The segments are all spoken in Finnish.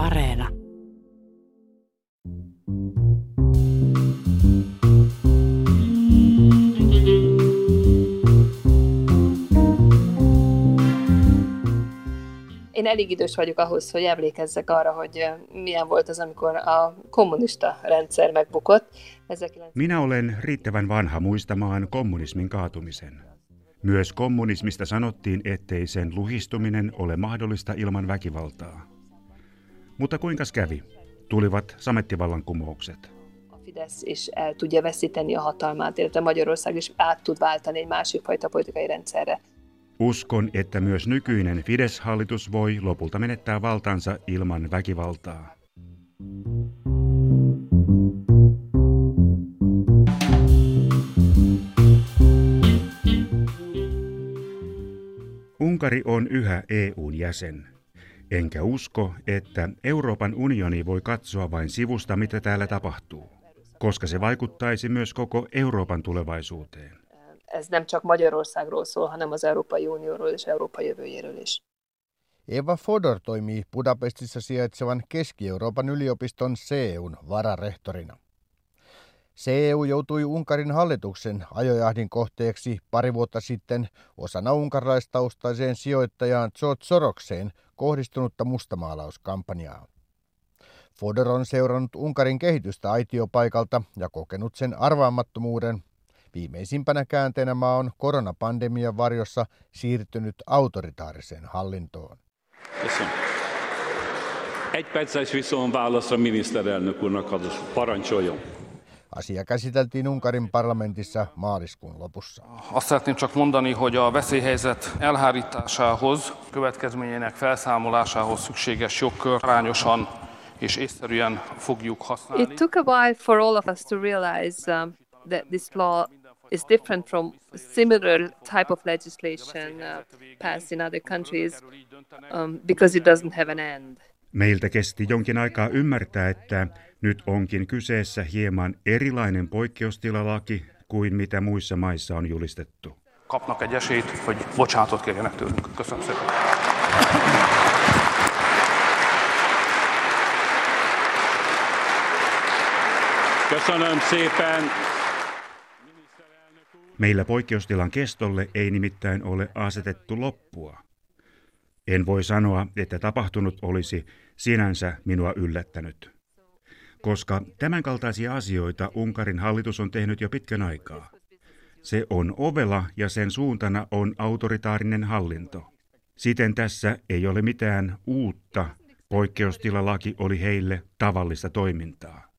Areena. Én elég idős vagyok ahhoz, hogy emlékezzek arra, hogy milyen volt az, amikor a kommunista rendszer megbukott. Minä olen riittävän vanha muistamaan kommunismin kaatumisen. Myös kommunismista sanottiin, ettei sen luhistuminen ole mahdollista ilman väkivaltaa. Mutta kuinka kävi? Tulivat samettivallankumoukset. Fidesz is el tudja veszíteni a hatalmát, illetve Magyarország is át tud váltani egy másik fajta politikai rendszerre. Uskon, että myös nykyinen Fidesz-hallitus voi lopulta menettää valtansa ilman väkivaltaa. Unkari on yhä EUn jäsen. Enkä usko, että Euroopan unioni voi katsoa vain sivusta, mitä täällä tapahtuu, koska se vaikuttaisi myös koko Euroopan tulevaisuuteen. Ez nem csak Magyarországról szól, hanem az Európai Unióról és Európa jövőjéről is. Eva Fodor toimii Budapestissa sijaitsevan Keski-Euroopan yliopiston CEUn vararehtorina. CEU joutui Unkarin hallituksen ajojahdin kohteeksi pari vuotta sitten osana unkarlaistaustaiseen sijoittajaan George Sorokseen kohdistunutta mustamaalauskampanjaa. Fodor on seurannut Unkarin kehitystä aitiopaikalta ja kokenut sen arvaamattomuuden. Viimeisimpänä käänteenä maa on koronapandemian varjossa siirtynyt autoritaariseen hallintoon. Egy perces viszont válaszra miniszterelnök úrnak parancsoljon. Asia käsiteltiin Unkarin parlamentissa maaliskuun lopussa. Azt szeretném csak mondani, hogy a veszélyhelyzet elhárításához, következményének felszámolásához szükséges jogkör arányosan és észszerűen fogjuk használni. It took a while for all of us to realize um, that this law is different from similar type of legislation uh, passed in other countries um, because it doesn't have an end. Meiltä kesti jonkin aikaa ymmärtää, että nyt onkin kyseessä hieman erilainen poikkeustilalaki kuin mitä muissa maissa on julistettu. Kapnak egy esélyt, hogy bocsánatot kérjenek tőlünk. Köszönöm szépen. Köszönöm szépen. Meillä poikkeustilan kestolle ei nimittäin ole asetettu loppua. En voi sanoa, että tapahtunut olisi sinänsä minua yllättänyt, koska tämänkaltaisia asioita Unkarin hallitus on tehnyt jo pitkän aikaa. Se on ovela ja sen suuntana on autoritaarinen hallinto. Siten tässä ei ole mitään uutta. Poikkeustilalaki oli heille tavallista toimintaa.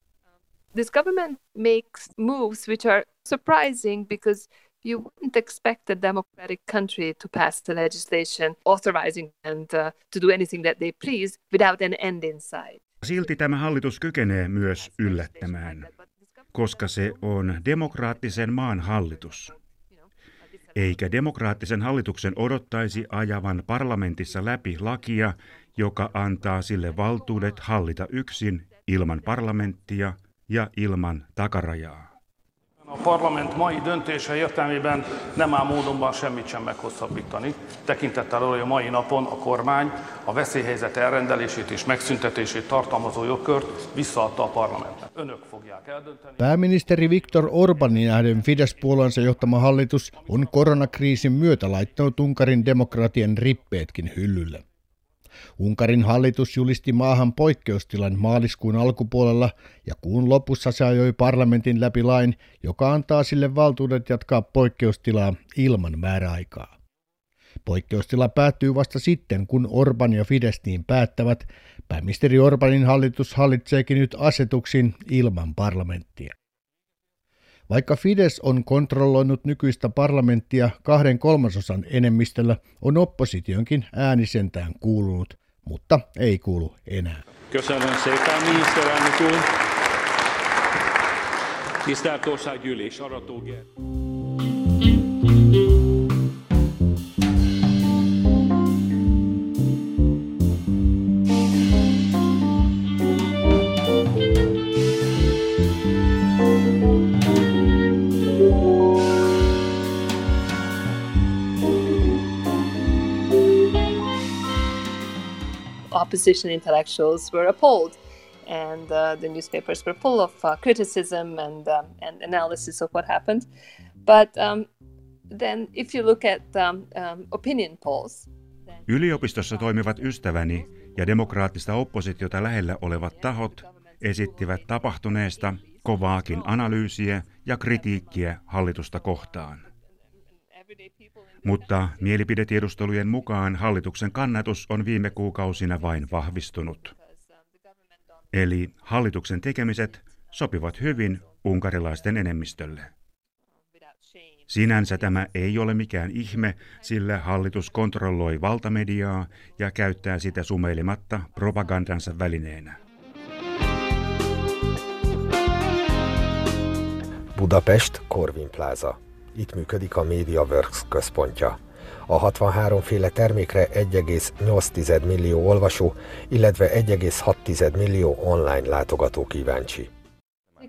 This government makes moves which are surprising because you wouldn't expect a democratic country to pass the legislation authorizing and uh, to do anything that they please without an end in sight. Silti tämä hallitus kykenee myös yllättämään, koska se on demokraattisen maan hallitus. Eikä demokraattisen hallituksen odottaisi ajavan parlamentissa läpi lakia, joka antaa sille valtuudet hallita yksin ilman parlamenttia ja ilman takarajaa. A parlament mai döntése értelmében nem áll módonban semmit sem meghosszabbítani, tekintettel arra, hogy a mai napon a kormány a veszélyhelyzet elrendelését és megszüntetését tartalmazó jogkört visszaadta a parlamentnek. Önök fogják eldönteni. Pääministeri Viktor Orbanin nähden Fidesz-puolueensa johtama hallitus on koronakriisin myötä laittanut Unkarin demokratian rippeetkin hyllylle. Unkarin hallitus julisti maahan poikkeustilan maaliskuun alkupuolella ja kuun lopussa se ajoi parlamentin läpi lain, joka antaa sille valtuudet jatkaa poikkeustilaa ilman määräaikaa. Poikkeustila päättyy vasta sitten, kun Orban ja Fidesz niin päättävät. Pääministeri Orbanin hallitus hallitseekin nyt asetuksin ilman parlamenttia. Vaikka Fides on kontrolloinut nykyistä parlamenttia kahden kolmasosan enemmistöllä, on oppositionkin ääni sentään kuulunut, mutta ei kuulu enää. Úr. Tisztelt Országgyűlés, opposition intellectuals were appalled. And uh, the newspapers were full of uh, criticism and, um, and analysis of what happened. But um, then, if you look at um, um, opinion polls, Yliopistossa toimivat ystäväni ja demokraattista oppositiota lähellä olevat tahot esittivät tapahtuneesta kovaakin analyysiä ja kritiikkiä hallitusta kohtaan. Mutta mielipidetiedustelujen mukaan hallituksen kannatus on viime kuukausina vain vahvistunut. Eli hallituksen tekemiset sopivat hyvin unkarilaisten enemmistölle. Sinänsä tämä ei ole mikään ihme, sillä hallitus kontrolloi valtamediaa ja käyttää sitä sumeilimatta propagandansa välineenä. Budapest, Corvin Plaza. Itt működik a MediaWorks központja. A 63 féle termékre 1,8 millió olvasó, illetve 1,6 millió online látogató kíváncsi.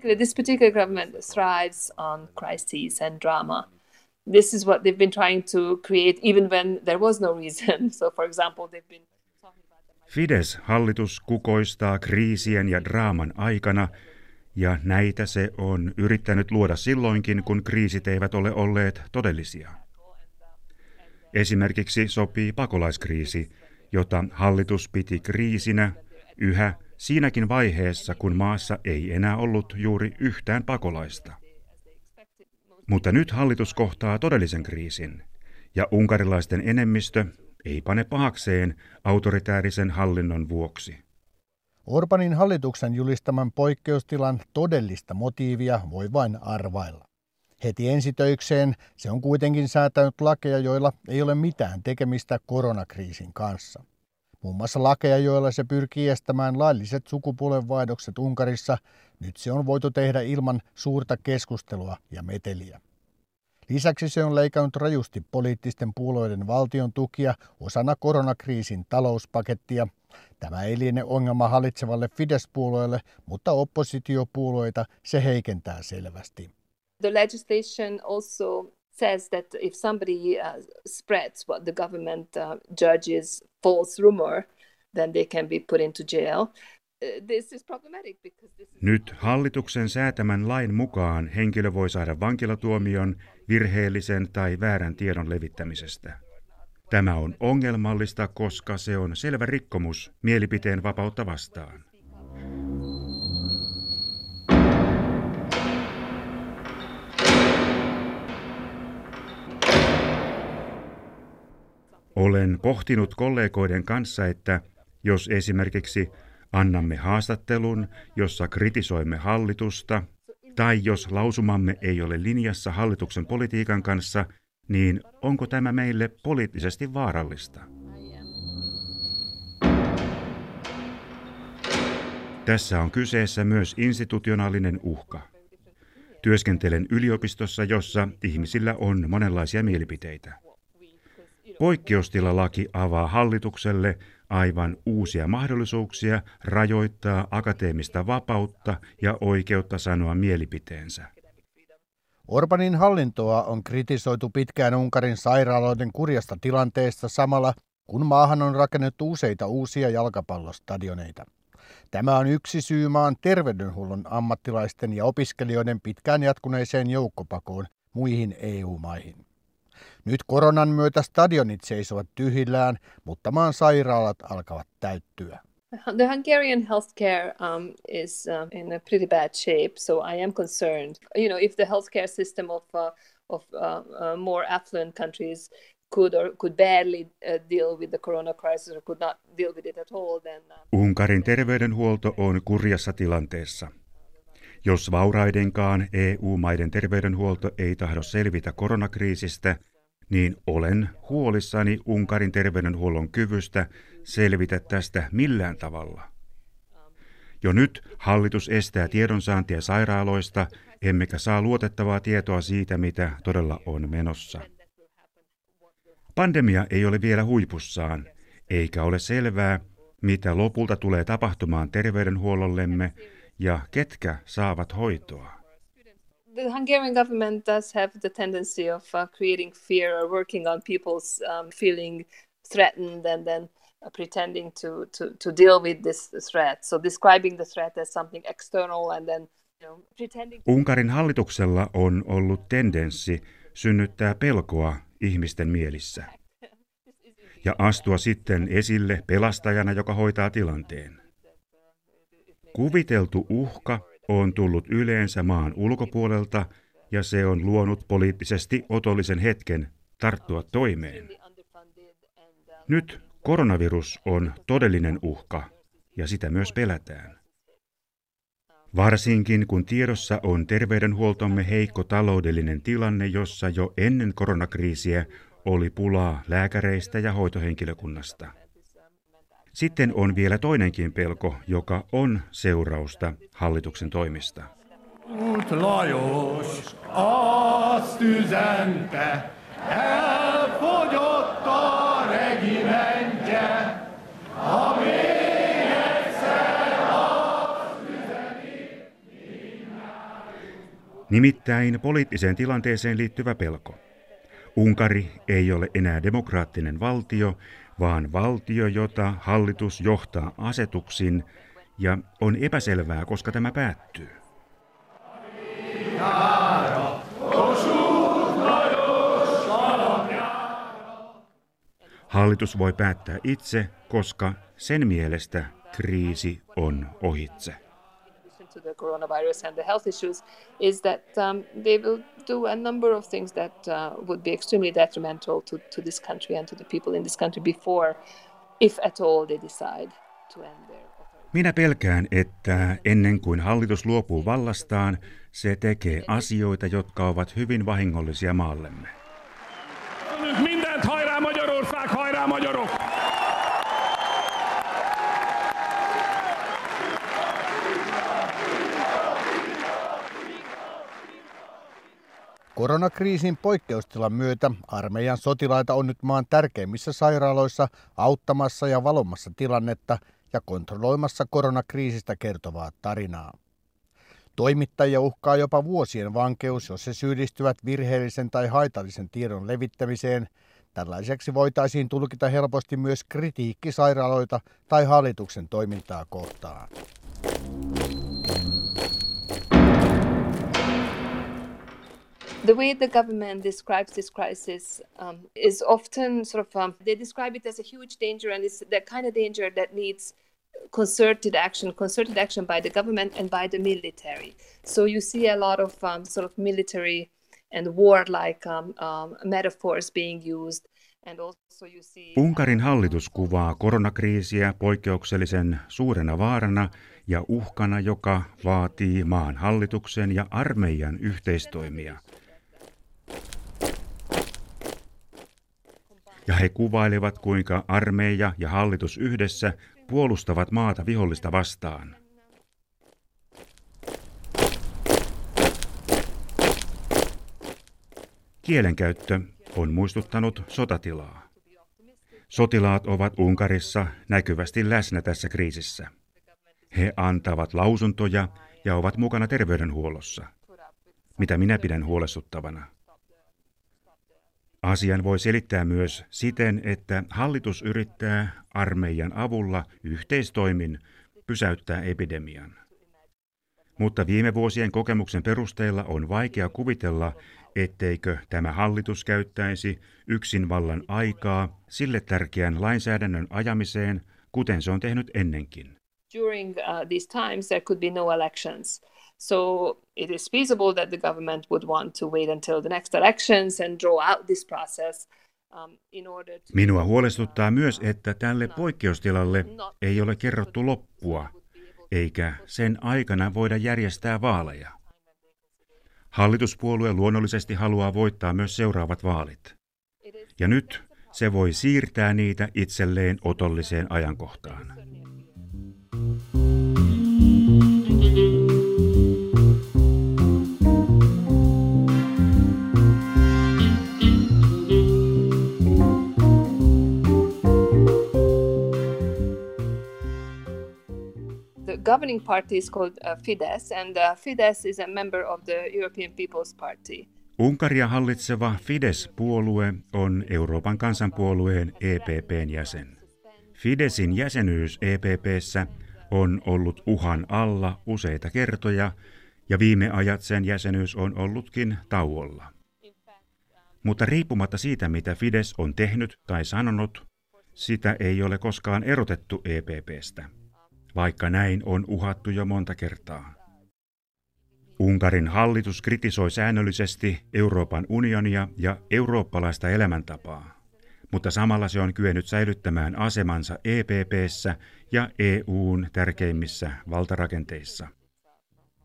This particular government thrives on crises and drama. This is what they've been trying to create even when there was no reason. So for example, they've been Fides-hallitus kukoistaa kriisien ja draaman aikana, ja näitä se on yrittänyt luoda silloinkin, kun kriisit eivät ole olleet todellisia. Esimerkiksi sopii pakolaiskriisi, jota hallitus piti kriisinä yhä siinäkin vaiheessa, kun maassa ei enää ollut juuri yhtään pakolaista. Mutta nyt hallitus kohtaa todellisen kriisin, ja unkarilaisten enemmistö ei pane pahakseen autoritäärisen hallinnon vuoksi. Orbanin hallituksen julistaman poikkeustilan todellista motiivia voi vain arvailla. Heti ensitöikseen se on kuitenkin säätänyt lakeja, joilla ei ole mitään tekemistä koronakriisin kanssa. Muun muassa lakeja, joilla se pyrkii estämään lailliset sukupuolenvaihdokset Unkarissa, nyt se on voitu tehdä ilman suurta keskustelua ja meteliä. Lisäksi se on leikannut rajusti poliittisten puolueiden valtion tukia osana koronakriisin talouspakettia. Tämä ei liene ongelma hallitsevalle Fidesz-puolueelle, mutta oppositiopuolueita se heikentää selvästi. The legislation also says that if somebody uh, spreads what the government uh, judges false rumor, then they can be put into jail. Uh, Nyt hallituksen säätämän lain mukaan henkilö voi saada vankilatuomion virheellisen tai väärän tiedon levittämisestä. Tämä on ongelmallista, koska se on selvä rikkomus mielipiteen vapautta vastaan. Olen pohtinut kollegoiden kanssa, että jos esimerkiksi annamme haastattelun, jossa kritisoimme hallitusta, tai jos lausumamme ei ole linjassa hallituksen politiikan kanssa, niin onko tämä meille poliittisesti vaarallista? Tässä on kyseessä myös institutionaalinen uhka. Työskentelen yliopistossa, jossa ihmisillä on monenlaisia mielipiteitä. Poikkeustilalaki avaa hallitukselle aivan uusia mahdollisuuksia rajoittaa akateemista vapautta ja oikeutta sanoa mielipiteensä. Orbanin hallintoa on kritisoitu pitkään Unkarin sairaaloiden kurjasta tilanteesta samalla, kun maahan on rakennettu useita uusia jalkapallostadioneita. Tämä on yksi syy maan terveydenhuollon ammattilaisten ja opiskelijoiden pitkään jatkuneeseen joukkopakoon muihin EU-maihin. Nyt koronan myötä stadionit seisovat tyhjillään, mutta maan sairaalat alkavat täyttyä. The Hungarian healthcare um, is uh, in a pretty bad shape, so I am concerned. You know, if the healthcare system of uh, of uh, uh, more affluent countries could or could barely uh, deal with the corona crisis or could not deal with it at all, then... Uh... Unkarin terveydenhuolto on kurjassa tilanteessa. Jos vauraidenkaan EU-maiden terveydenhuolto ei tahdo selvitä koronakriisistä, niin olen huolissani Unkarin terveydenhuollon kyvystä selvitä tästä millään tavalla. Jo nyt hallitus estää tiedonsaantia sairaaloista, emmekä saa luotettavaa tietoa siitä, mitä todella on menossa. Pandemia ei ole vielä huipussaan, eikä ole selvää, mitä lopulta tulee tapahtumaan terveydenhuollollemme ja ketkä saavat hoitoa. The Hungarian government does have the tendency of uh, creating fear or working on people's um, feeling threatened and then pretending to, to, to deal with this threat. So describing the threat as something external and then you know, pretending... Unkarin hallituksella on ollut tendenssi synnyttää pelkoa ihmisten mielissä ja astua sitten esille pelastajana, joka hoitaa tilanteen. Kuviteltu uhka on tullut yleensä maan ulkopuolelta ja se on luonut poliittisesti otollisen hetken tarttua toimeen. Nyt koronavirus on todellinen uhka ja sitä myös pelätään. Varsinkin kun tiedossa on terveydenhuoltomme heikko taloudellinen tilanne, jossa jo ennen koronakriisiä oli pulaa lääkäreistä ja hoitohenkilökunnasta. Sitten on vielä toinenkin pelko, joka on seurausta hallituksen toimista. Lajos Nimittäin poliittiseen tilanteeseen liittyvä pelko. Unkari ei ole enää demokraattinen valtio, vaan valtio, jota hallitus johtaa asetuksin, ja on epäselvää, koska tämä päättyy. Hallitus voi päättää itse, koska sen mielestä kriisi on ohitse. To the coronavirus and the health issues is that um, they will do a number of things that uh, would be extremely detrimental to, to this country and to the people in this country before, if at all, they decide to end their minä pelkään, että ennen kuin hallitus luopuu vallastaan, se tekee asioita, jotka ovat hyvin vahingollisia maallemme. Mindent hajrá Magyarország, hajrá magyarok! Koronakriisin poikkeustilan myötä armeijan sotilaita on nyt maan tärkeimmissä sairaaloissa auttamassa ja valomassa tilannetta ja kontrolloimassa koronakriisistä kertovaa tarinaa. Toimittajia uhkaa jopa vuosien vankeus, jos he syyllistyvät virheellisen tai haitallisen tiedon levittämiseen. Tällaiseksi voitaisiin tulkita helposti myös kritiikki sairaaloita tai hallituksen toimintaa kohtaan. The way the government describes this crisis um, is often sort of um, they describe it as a huge danger and it's the kind of danger that needs concerted action concerted action by the government and by the military so you see a lot of um, sort of military and warlike um, um, metaphors being used And also you see... Unkarin hallitus kuvaa koronakriisiä poikkeuksellisen suurena vaarana ja uhkana, joka vaatii maan hallituksen ja armeijan yhteistoimia. Ja he kuvailevat, kuinka armeija ja hallitus yhdessä puolustavat maata vihollista vastaan. Kielenkäyttö on muistuttanut sotatilaa. Sotilaat ovat Unkarissa näkyvästi läsnä tässä kriisissä. He antavat lausuntoja ja ovat mukana terveydenhuollossa, mitä minä pidän huolestuttavana. Asian voi selittää myös siten, että hallitus yrittää armeijan avulla yhteistoimin pysäyttää epidemian. Mutta viime vuosien kokemuksen perusteella on vaikea kuvitella, etteikö tämä hallitus käyttäisi yksin vallan aikaa sille tärkeän lainsäädännön ajamiseen, kuten se on tehnyt ennenkin. During uh, these times there could be no elections. So it is feasible that the government would want to wait until the next elections and draw out this process. Um, Minua huolestuttaa myös, että tälle poikkeustilalle ei ole kerrottu loppua, eikä sen aikana voida järjestää vaaleja. Hallituspuolue luonnollisesti haluaa voittaa myös seuraavat vaalit. Ja nyt se voi siirtää niitä itselleen otolliseen ajankohtaan. Governing party is called uh, Fidesz, and uh, Fidesz is a member of the European People's Party. Unkaria hallitseva Fidesz-puolue on Euroopan kansanpuolueen EPPn jäsen. Fidesin jäsenyys EPPssä on ollut uhan alla useita kertoja ja viime ajat sen jäsenyys on ollutkin tauolla. Mutta riippumatta siitä, mitä Fides on tehnyt tai sanonut, sitä ei ole koskaan erotettu EPPstä, vaikka näin on uhattu jo monta kertaa. Unkarin hallitus kritisoi säännöllisesti Euroopan unionia ja eurooppalaista elämäntapaa, mutta samalla se on kyennyt säilyttämään asemansa EPPssä ja EUn tärkeimmissä valtarakenteissa.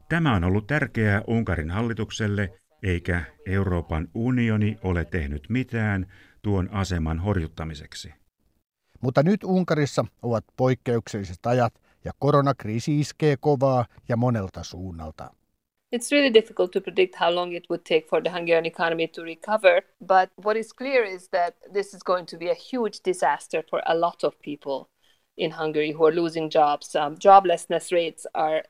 Tämä on ollut tärkeää Unkarin hallitukselle, eikä Euroopan unioni ole tehnyt mitään tuon aseman horjuttamiseksi. Mutta nyt Unkarissa ovat poikkeukselliset ajat ja koronakriisi iskee kovaa ja monelta suunnalta. It's really difficult to predict how long it would take for the Hungarian economy to recover, but what is clear is that this is going to be a huge disaster for a lot of people in Hungary who are losing jobs. Um, joblessness rates are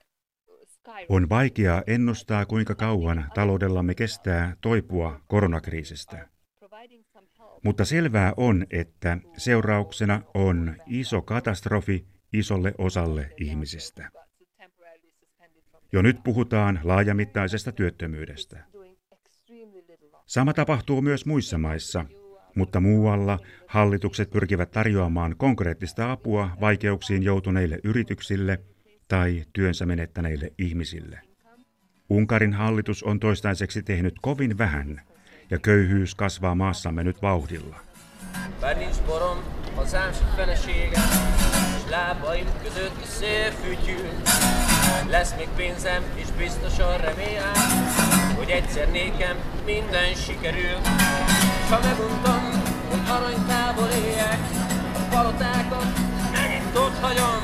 on vaikeaa ennustaa, kuinka kauan taloudellamme kestää toipua koronakriisistä. Mutta selvää on, että seurauksena on iso katastrofi isolle osalle ihmisistä. Jo nyt puhutaan laajamittaisesta työttömyydestä. Sama tapahtuu myös muissa maissa, mutta muualla hallitukset pyrkivät tarjoamaan konkreettista apua vaikeuksiin joutuneille yrityksille tai työnsä menettäneille ihmisille. Unkarin hallitus on toistaiseksi tehnyt kovin vähän ja köyhyys kasvaa maassamme nyt vauhdilla. Lesz még pénzem, és biztosan remélem, hogy egyszer nékem minden sikerül. S ha meguntam, hogy aranytából éljek, a palotákat megint ott hagyom,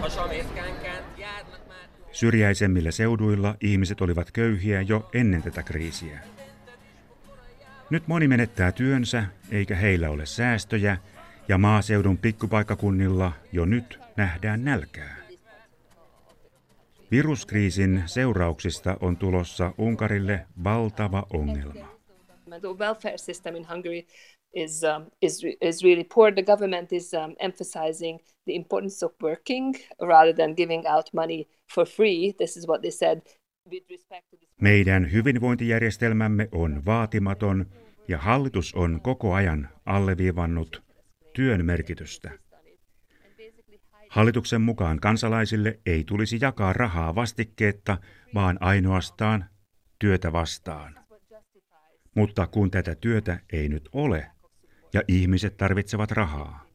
a samétkánkán járnak már... Syrjäisemmillä seuduilla ihmiset olivat köyhiä jo ennen tätä kriisiä. Nyt moni menettää työnsä, eikä heillä ole säästöjä, ja maaseudun pikkupaikkakunnilla jo nyt nähdään nälkää. Viruskriisin seurauksista on tulossa Unkarille valtava ongelma. The welfare system in Hungary is, um, is, is really poor. The government is um, emphasizing the importance of working rather than giving out money for free. This is what they said. Meidän hyvinvointijärjestelmämme on vaatimaton ja hallitus on koko ajan alleviivannut työn merkitystä. Hallituksen mukaan kansalaisille ei tulisi jakaa rahaa vastikkeetta, vaan ainoastaan työtä vastaan. Mutta kun tätä työtä ei nyt ole ja ihmiset tarvitsevat rahaa.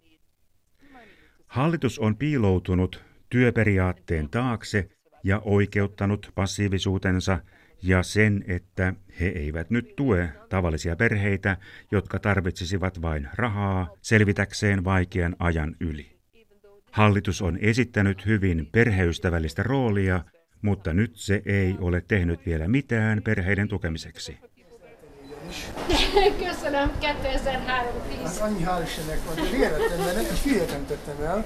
Hallitus on piiloutunut työperiaatteen taakse ja oikeuttanut passiivisuutensa ja sen, että he eivät nyt tue tavallisia perheitä, jotka tarvitsisivat vain rahaa selvitäkseen vaikean ajan yli. Hallitus on esittänyt hyvin perheystävällistä roolia, mutta nyt se ei ole tehnyt vielä mitään perheiden tukemiseksi. Köszönöm, 2003-10. annyi hál' Istennek van, de nem, egy hülyet nem tettem el,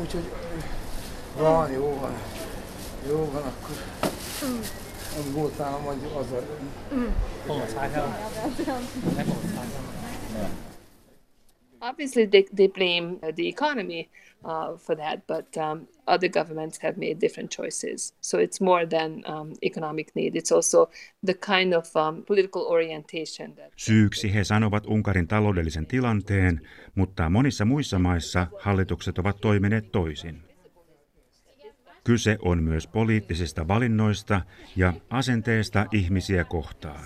úgyhogy van, jó van, jó van, akkor az volt nálam, hogy az a... 帮我擦一下，来帮我擦一下。Obviously, they, they blame the economy uh, for that, but um, other governments have made different choices. So it's more than um, economic need, it's also the kind of um, political orientation. That... Syyksi he sanovat Unkarin taloudellisen tilanteen, mutta monissa muissa maissa hallitukset ovat toimineet toisin. Kyse on myös poliittisista valinnoista ja asenteesta ihmisiä kohtaan.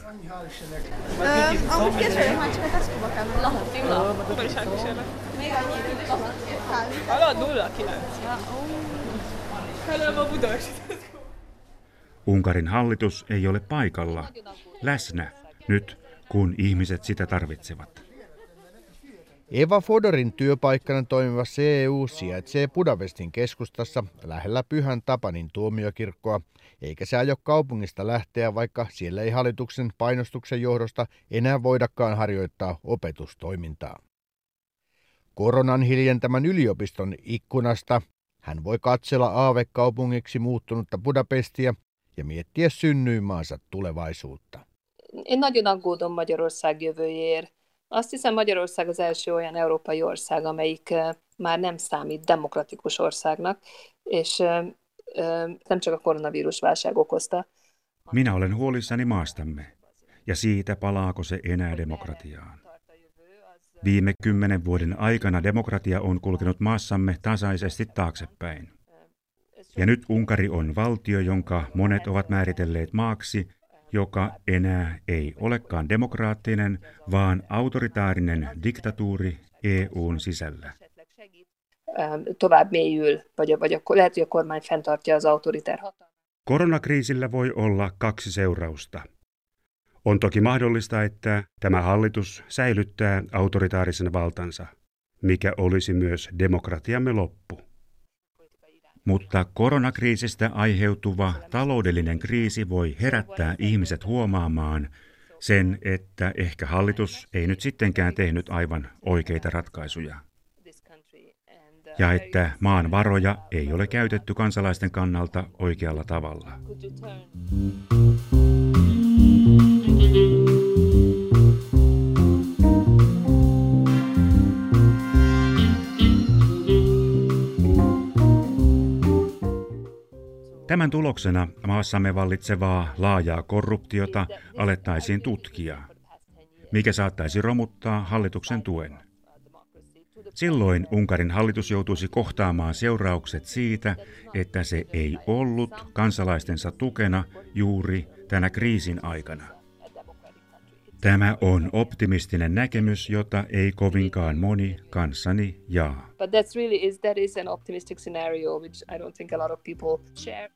Unkarin hallitus ei ole paikalla, läsnä, nyt kun ihmiset sitä tarvitsevat. Eva Fodorin työpaikkana toimiva CEU sijaitsee Budapestin keskustassa lähellä Pyhän Tapanin tuomiokirkkoa, eikä se aio kaupungista lähteä, vaikka siellä ei hallituksen painostuksen johdosta enää voidakaan harjoittaa opetustoimintaa. Koronan hiljentämän yliopiston ikkunasta hän voi katsella aavekaupungiksi muuttunutta Budapestia ja miettiä synnyinmaansa tulevaisuutta. En nagyon aggódom Magyarország jövőjéért. Azt hiszem Magyarország az első olyan európai ország, amelyik már nem számít demokratikus országnak, és nem csak a koronavírus válság okozta. Minä olen huolissani maastamme ja siitä palaako se enää demokratiaan. Viime kymmenen vuoden aikana demokratia on kulkenut maassamme tasaisesti taaksepäin. Ja nyt Unkari on valtio, jonka monet ovat määritelleet maaksi, joka enää ei olekaan demokraattinen, vaan autoritaarinen diktatuuri EUn sisällä. Tovább mélyül, vagy, vagy a, lehet, hogy a kormány fenntartja az autoritár Koronakriisillä voi olla kaksi seurausta. On toki mahdollista, että tämä hallitus säilyttää autoritaarisen valtansa, mikä olisi myös demokratiamme loppu. Mutta koronakriisistä aiheutuva taloudellinen kriisi voi herättää ihmiset huomaamaan sen, että ehkä hallitus ei nyt sittenkään tehnyt aivan oikeita ratkaisuja. Ja että maan varoja ei ole käytetty kansalaisten kannalta oikealla tavalla. Tämän tuloksena maassamme vallitsevaa laajaa korruptiota alettaisiin tutkia, mikä saattaisi romuttaa hallituksen tuen. Silloin Unkarin hallitus joutuisi kohtaamaan seuraukset siitä, että se ei ollut kansalaistensa tukena juuri tänä kriisin aikana. Tämä on optimistinen näkemys, jota ei kovinkaan moni kanssani jaa. Share.